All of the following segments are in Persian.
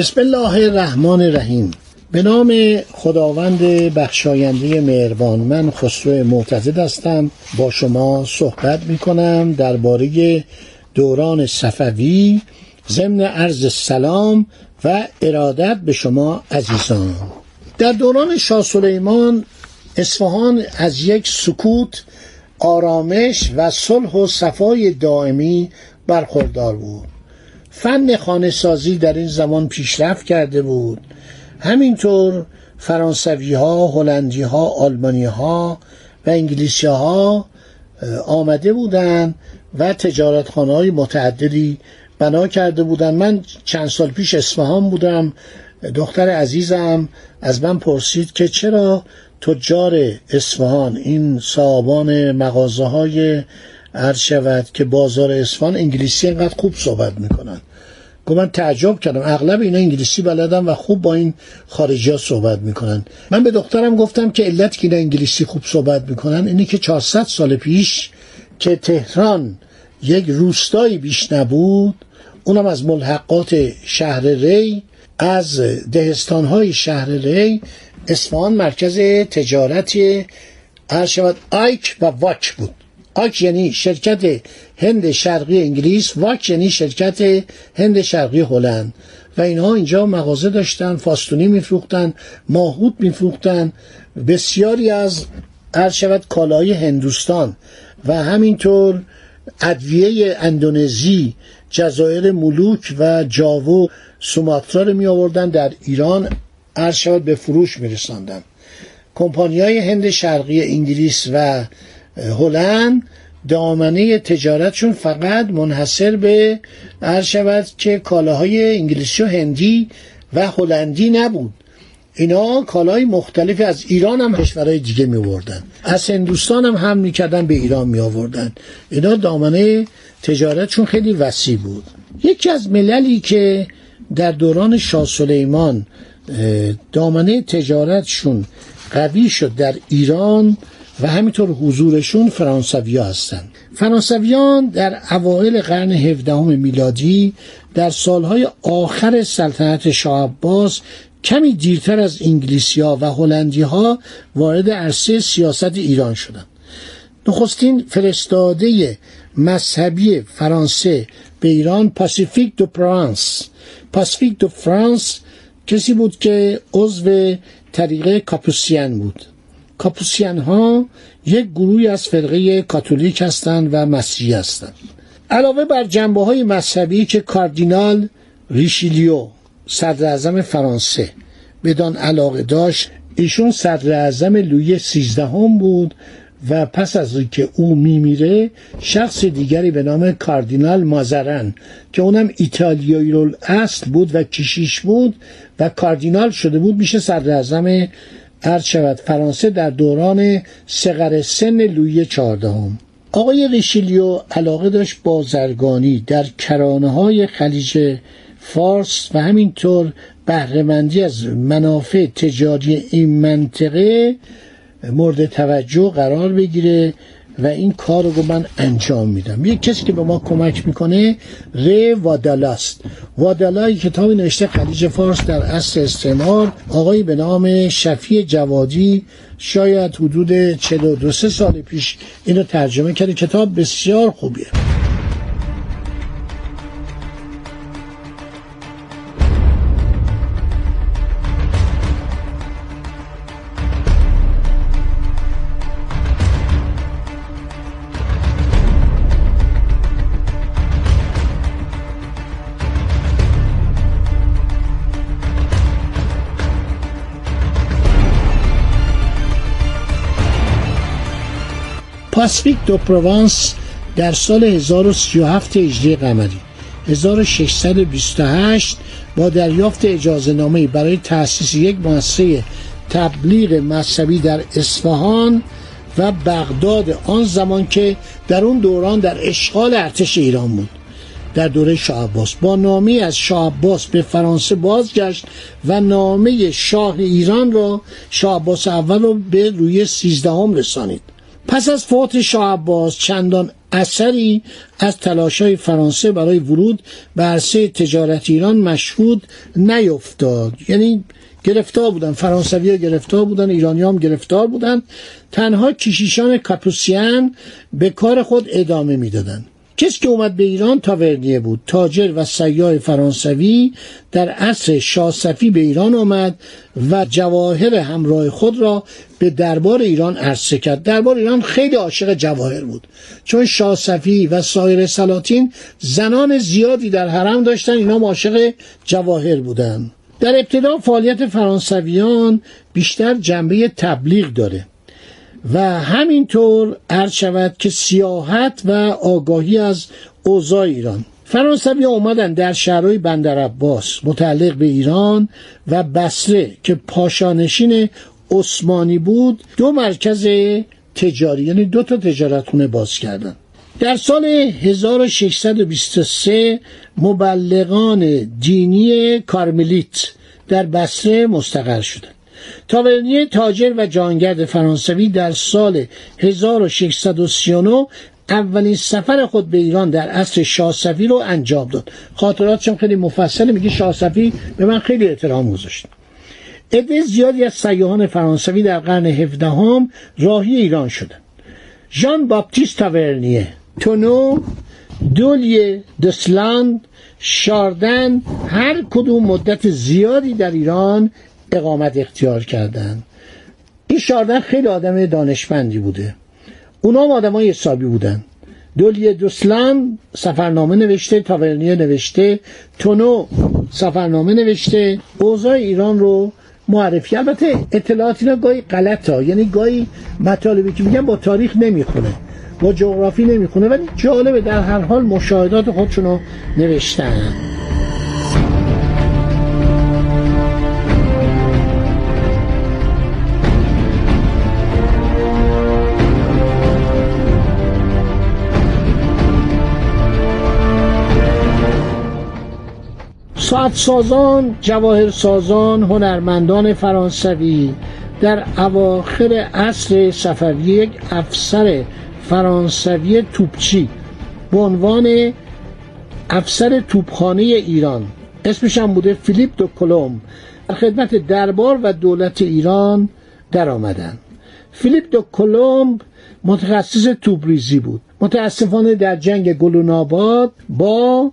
بسم الله الرحمن الرحیم. به نام خداوند بخشاینده مهربان من خسرو معتزد هستم. با شما صحبت می کنم درباره دوران صفوی ضمن عرض سلام و ارادت به شما عزیزان. در دوران شاه سلیمان اصفهان از یک سکوت آرامش و صلح و صفای دائمی برخوردار بود. فن خانه سازی در این زمان پیشرفت کرده بود. همینطور فرانسوی ها، هلندی ها، آلمانی ها و انگلیسی ها آمده بودند و تجارتخانه های متعددی بنا کرده بودند. من چند سال پیش اصفهان بودم. دختر عزیزم از من پرسید که چرا تجار اصفهان این صاحبان مغازه های عرض شود که بازار اصفهان انگلیسی اینقدر خوب صحبت می‌کنن. گفت من تعجب کردم. اغلب اینا انگلیسی بلدن و خوب با این خارجی ها صحبت می‌کنن. من به دخترم گفتم که علت که اینا انگلیسی خوب صحبت می‌کنن اینه که 400 سال پیش که تهران یک روستایی بیش نبود اونم از ملحقات شهر ری از دهستانهای شهر ری اصفهان مرکز تجارت شود آیک و واک بود. آک یعنی شرکت هند شرقی انگلیس واک یعنی شرکت هند شرقی هلند و اینها اینجا مغازه داشتن فاستونی میفروختن ماهود میفروختن بسیاری از هر شود کالای هندوستان و همینطور ادویه اندونزی جزایر ملوک و جاوو سوماترا رو می آوردن در ایران هر شود به فروش می رساندن کمپانی های هند شرقی انگلیس و هلند دامنه تجارتشون فقط منحصر به هر شود که کالاهای انگلیسی و هندی و هلندی نبود. اینا کالای مختلفی از ایران هم کشورهای دیگه می آوردن از هندوستان هم هم می‌کردن به ایران می آوردن اینا دامنه تجارتشون خیلی وسیع بود. یکی از مللی که در دوران شاه سلیمان دامنه تجارتشون قوی شد در ایران و همینطور حضورشون فرانسوی هستند. فرانسویان در اوایل قرن هفدهم میلادی در سالهای آخر سلطنت شاه عباس کمی دیرتر از انگلیسی ها و هلندی ها وارد عرصه سیاست ایران شدند. نخستین فرستاده مذهبی فرانسه به ایران پاسیفیک دو پروانس پاسیفیک دو پروانس کسی بود که عضو طریقه کاپوسین بود. کاپوسین ها یک گروهی از فرقه کاتولیک هستند و مسیحی هستند. علاوه بر جنبه های مذهبی که کاردینال ریشیلیو صدر اعظم فرانسه بدان علاقه داشت ایشون صدر اعظم لوی سیزدهم بود و پس از که او میمیره شخص دیگری به نام کاردینال مازرن که اونم ایتالیایی اصل بود و کشیش بود و کاردینال شده بود میشه صدر اعظم عرض شود فرانسه در دوران سقر سن لویی چهاردهم. آقای ریشیلیو علاقه داشت بازرگانی در کرانه های خلیج فارس و همینطور بهرهمندی از منافع تجاری این منطقه مورد توجه قرار بگیره و این کار رو من انجام میدم. یک کسی که به ما کمک می‌کنه ر وادالاست وادالای کتابی نوشته خلیج فارس در اصل استعمار. آقایی به نام شفی جوادی. شاید حدود 42 سال پیش اینو ترجمه کرده. کتاب بسیار خوبیه. پاسفیک دو پروانس در سال 1037 هجری قمری 1628 با دریافت اجازه نامه برای تأسیس یک مؤسسه تبلیغ مذهبی در اصفهان و بغداد آن زمان که در اون دوران در اشغال ارتش ایران بود. در دوره شاه عباس با نامه از شاه عباس به فرانسه بازگشت و نامه شاه ایران را شاه عباس اول رو به روی سیزدهم رسانید. پس از فوت شاه عباس چندان اثری از تلاشای فرانسه برای ورود به عرصه تجارت ایران مشهود نیفتاد. یعنی گرفتار بودن فرانسوی ها گرفتار بودن ایرانی هم گرفتار بودن. تنها کشیشان کاپوسیان به کار خود ادامه می‌دادند. کسی که اومد به ایران تاورنیه بود. تاجر و سیاه فرانسوی در عصر شاسفی به ایران آمد و جواهر همراه خود را به دربار ایران عرضه کرد. دربار ایران خیلی عاشق جواهر بود. چون شاسفی و سایر سلاطین زنان زیادی در حرم داشتن اینا عاشق جواهر بودند در ابتدا فعالیت فرانسویان بیشتر جنبه تبلیغ داره و همینطور عرض شود که سیاحت و آگاهی از اوضاع ایران. فرانسوی اومدن در شهرهای بندر عباس متعلق به ایران و بسره که پاشانشین عثمانی بود دو مرکز تجاری یعنی دو تا تجارتخونه باز کردن. در سال 1623 مبلغان دینی کارملیت در بسره مستقر شدند. تاورنیه تاجر و جانگرد فرانسوی در سال 1639 اولین سفر خود به ایران در عصر شاهصفی رو انجام داد. خاطراتشم خیلی مفصله میگه شاهصفی به من خیلی احترام گذاشت. عده زیادی از سیاهان فرانسوی در قرن هفدهم راهی ایران شدند ژان باپتیست تاورنیه. تونو دولیه دسلاند شاردن هر کدوم مدت زیادی در ایران اقامت اختیار کردن. این شاردن خیلی آدم دانشمندی بوده. اونا هم آدم های حسابی بودن. دولیه دوسلان سفرنامه نوشته تاورنیه نوشته تونو سفرنامه نوشته. اوضاع ایران رو معرفی. البته اطلاعات اینا گاهی غلط ها یعنی گاهی مطالبی که میگن با تاریخ نمی‌خونه. با جغرافی نمی‌خونه. ولی جالبه در هر حال مشاهدات خودشونو نوشتن. ساعت سازان جواهر سازان هنرمندان فرانسوی در اواخر عصر صفوی یک افسر فرانسوی توپچی به عنوان افسر توپخانه ایران. اسمش هم بوده فیلیپ دو کلوم. در خدمت دربار و دولت ایران در آمدن. فیلیپ دو کلوم متخصص توبریزی بود. متاسفانه در جنگ گلوناباد با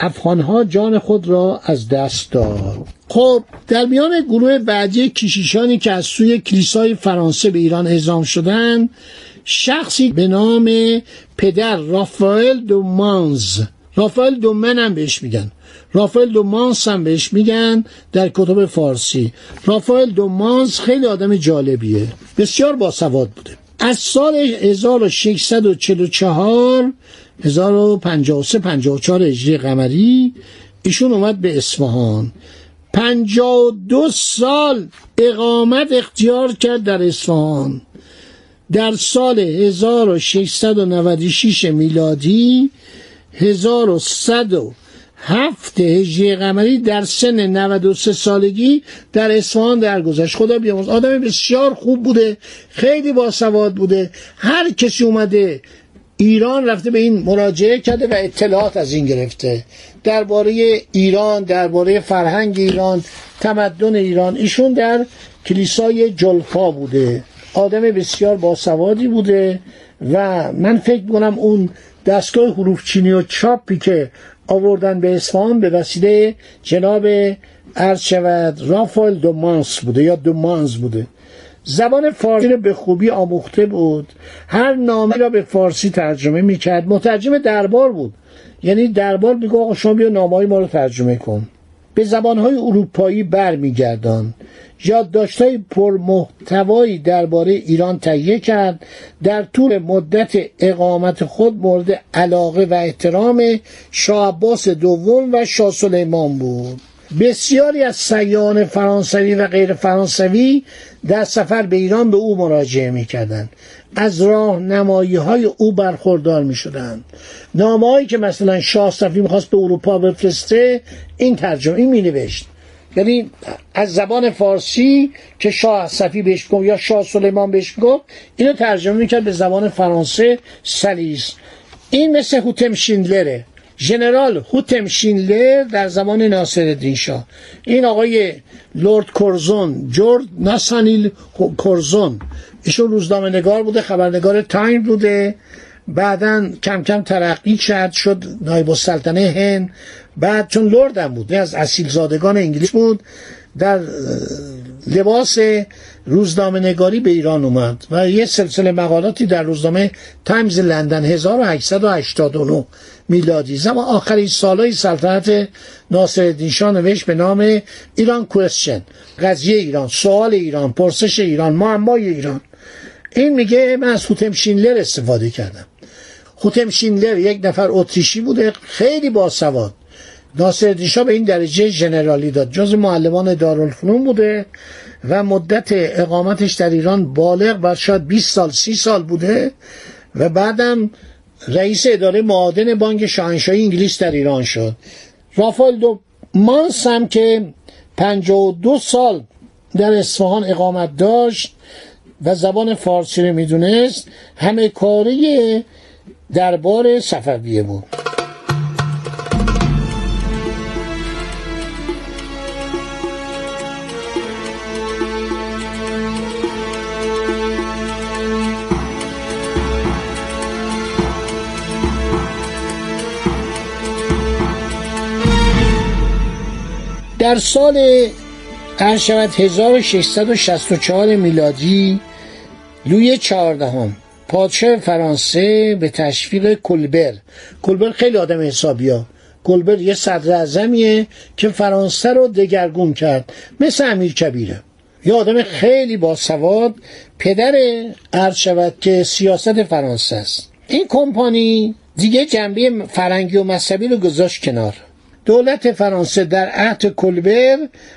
افغانها جان خود را از دست داد. خب در میان گروه بعدی کشیشانی که از سوی کلیسای فرانسه به ایران اعزام شدند شخصی به نام پدر رافائل دو مانز رافائل دو من هم بهش میگن. رافائل دو مانز هم بهش میگن در کتب فارسی. رافائل دو مانز خیلی آدم جالبیه. بسیار باسواد بوده. از سال 1644 1053 54 هجری قمری ایشون اومد به اصفهان. 52 سال اقامت اختیار کرد در اصفهان. در سال 1696 میلادی 1107 هجری قمری در سن 93 سالگی در اصفهان درگذشت. خدا بیامرز آدم بسیار خوب بوده خیلی باسواد بوده. هر کسی اومده ایران رفته به این مراجعه کرده و اطلاعات از این گرفته. درباره ایران درباره فرهنگ ایران تمدن ایران ایشون در کلیسای جلفا بوده. آدم بسیار باسوادی بوده و من فکر کنم اون دستگاه حروف چینی و چاپی که آوردن به اصفهان به وسیله جناب عرض شود رافال دومانس بوده یا دومانز بوده. زبان فارسی رو به خوبی آموخته بود. هر نامه را به فارسی ترجمه می‌کرد. مترجم دربار بود. یعنی دربار میگه آقا شما بیا نامه ما رو ترجمه کن. به زبانهای اروپایی برمیگردان. یادداشت‌های پرمحتوایی درباره ایران تهیه کرد. در طول مدت اقامت خود مورد علاقه و احترام شاه عباس دوم و شاه سلیمان بود. بسیاری از سیاحان فرانسوی و غیر فرانسوی در سفر به ایران به او مراجعه می‌کردند. از راهنمایی های او برخوردار می شدن که مثلا شاه صفی می‌خواست به اروپا بفرسته این ترجمه این می نوشت یعنی از زبان فارسی که شاه صفی بهش گفت یا شاه سلیمان بهش گفت اینو ترجمه می‌کرد به زبان فرانسه سلیس. این مثل هوتم شیندلره. ژنرال هوتم شینلر در زمان ناصر شاه. این آقای لورد کورزون جورد ناسانیل کورزون. ایشون روزنامه نگار بوده خبرنگار تایم بوده. بعدا کم کم ترقی کرد شد نایب السلطنه هند. بعد چون لردم بود از اصیل زادگان انگلیس بود. در لباس روزنامه نگاری به ایران اومد و یه سلسله مقالاتی در روزنامه تایمز لندن 1889 میلادی زمان. آخرین سالهای سلطنت ناصر شاه نوشت به نام ایران کوشن قضیه ایران سوال ایران پرسش ایران معمای ایران. این میگه من از هوتم شینلر استفاده کردم. هوتم شینلر یک نفر اتریشی بوده خیلی باسواد. ناصر دیشا به این درجه ژنرالی داد. جز معلمان دارالفنون بوده و مدت اقامتش در ایران بالغ بر شاید 20 سال 30 سال بوده و بعدم رئیس اداره معادن بانک شاهنشاهی انگلیس در ایران شد. رافال دو مانس هم که 52 سال در اصفهان اقامت داشت و زبان فارسی رو می‌دونست همه کاری دربار صفویه بود. در سال شود 1664 میلادی لوی چهاردهم پادشاه فرانسه به تشویق کلبر کلبر خیلی آدم حسابی ها. کلبر یه صدر که فرانسه رو دگرگون کرد. مثل امیر کبیره. یه آدم خیلی باسواد. پدر عرض شود که سیاست فرانسه است. این کمپانی دیگه جنبه فرنگی و مذهبی رو گذاشت کنار. دولت فرانسه در عهد کلبر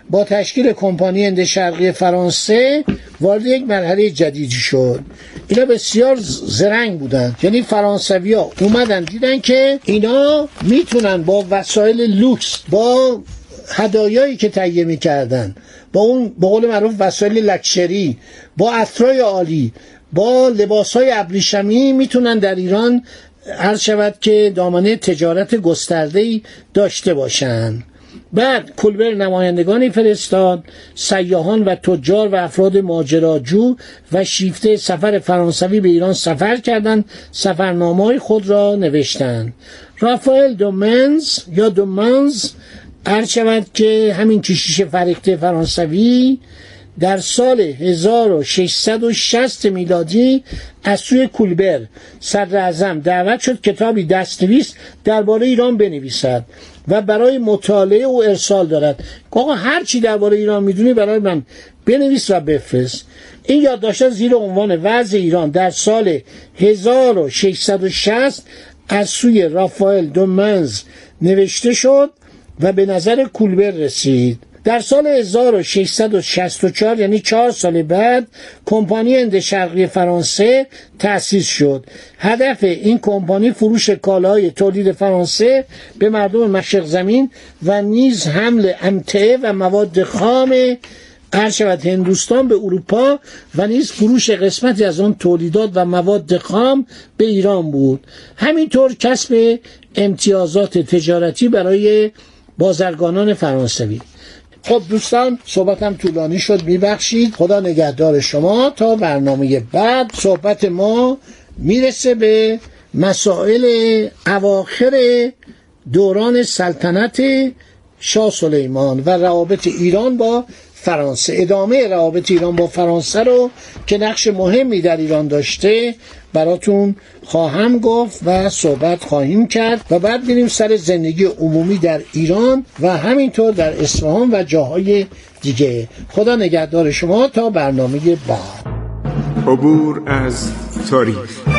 با تشکیل کمپانی هند شرقی فرانسه وارد یک مرحله جدیدی شد. اینا بسیار زرنگ بودن. یعنی فرانسوی ها اومدن دیدن که اینا می‌تونن با وسایل لوکس با هدایایی که تهیه می‌کردن با اون به قول معروف وسایل لکشری با اطرای عالی با لباس های ابریشمی می‌تونن در ایران عرض شود که دامنه تجارت گسترده داشته باشند. بعد کلبر نمایندگانی فرستاد سیاهان و تجار و افراد ماجراجو و شیفته سفر فرانسوی به ایران سفر کردند سفرنامه خود را نوشتند. رافائل دومنز یا دومنز عرض شود که همین کشیش فریخته فرانسوی در سال 1660 میلادی از سوی کولبر صدر اعظم دعوت شد کتابی دستنویس درباره ایران بنویسد و برای مطالعه او ارسال دارد. آقا هر چی درباره ایران می‌دونی برای من بنویس و بفرست. این یادداشت زیر عنوان وضع ایران در سال 1660 از سوی رافائل دومنز نوشته شد و به نظر کولبر رسید. در سال 1664 یعنی چهار سال بعد کمپانی هند شرقی فرانسه تأسیس شد. هدف این کمپانی فروش کالاهای تولید فرانسه به مردم مشرق زمین و نیز حمل امتعه و مواد خام هر شود. هندوستان به اروپا و نیز فروش قسمتی از آن تولیدات و مواد خام به ایران بود. همینطور کسب امتیازات تجارتی برای بازرگانان فرانسوی. خب دوستان صحبتم طولانی شد میبخشید. خدا نگهدار شما. تا برنامه بعد صحبت ما می‌رسه به مسائل اواخر دوران سلطنت شاه سلیمان و روابط ایران با فرانسه. ادامه روابط ایران با فرانسه رو که نقش مهمی در ایران داشته براتون خواهم گفت و صحبت خواهیم کرد و بعد بریم سر زندگی عمومی در ایران و همینطور در اصفهان و جاهای دیگه. خدا نگهدار شما تا برنامه بعد. عبور از تاریخ.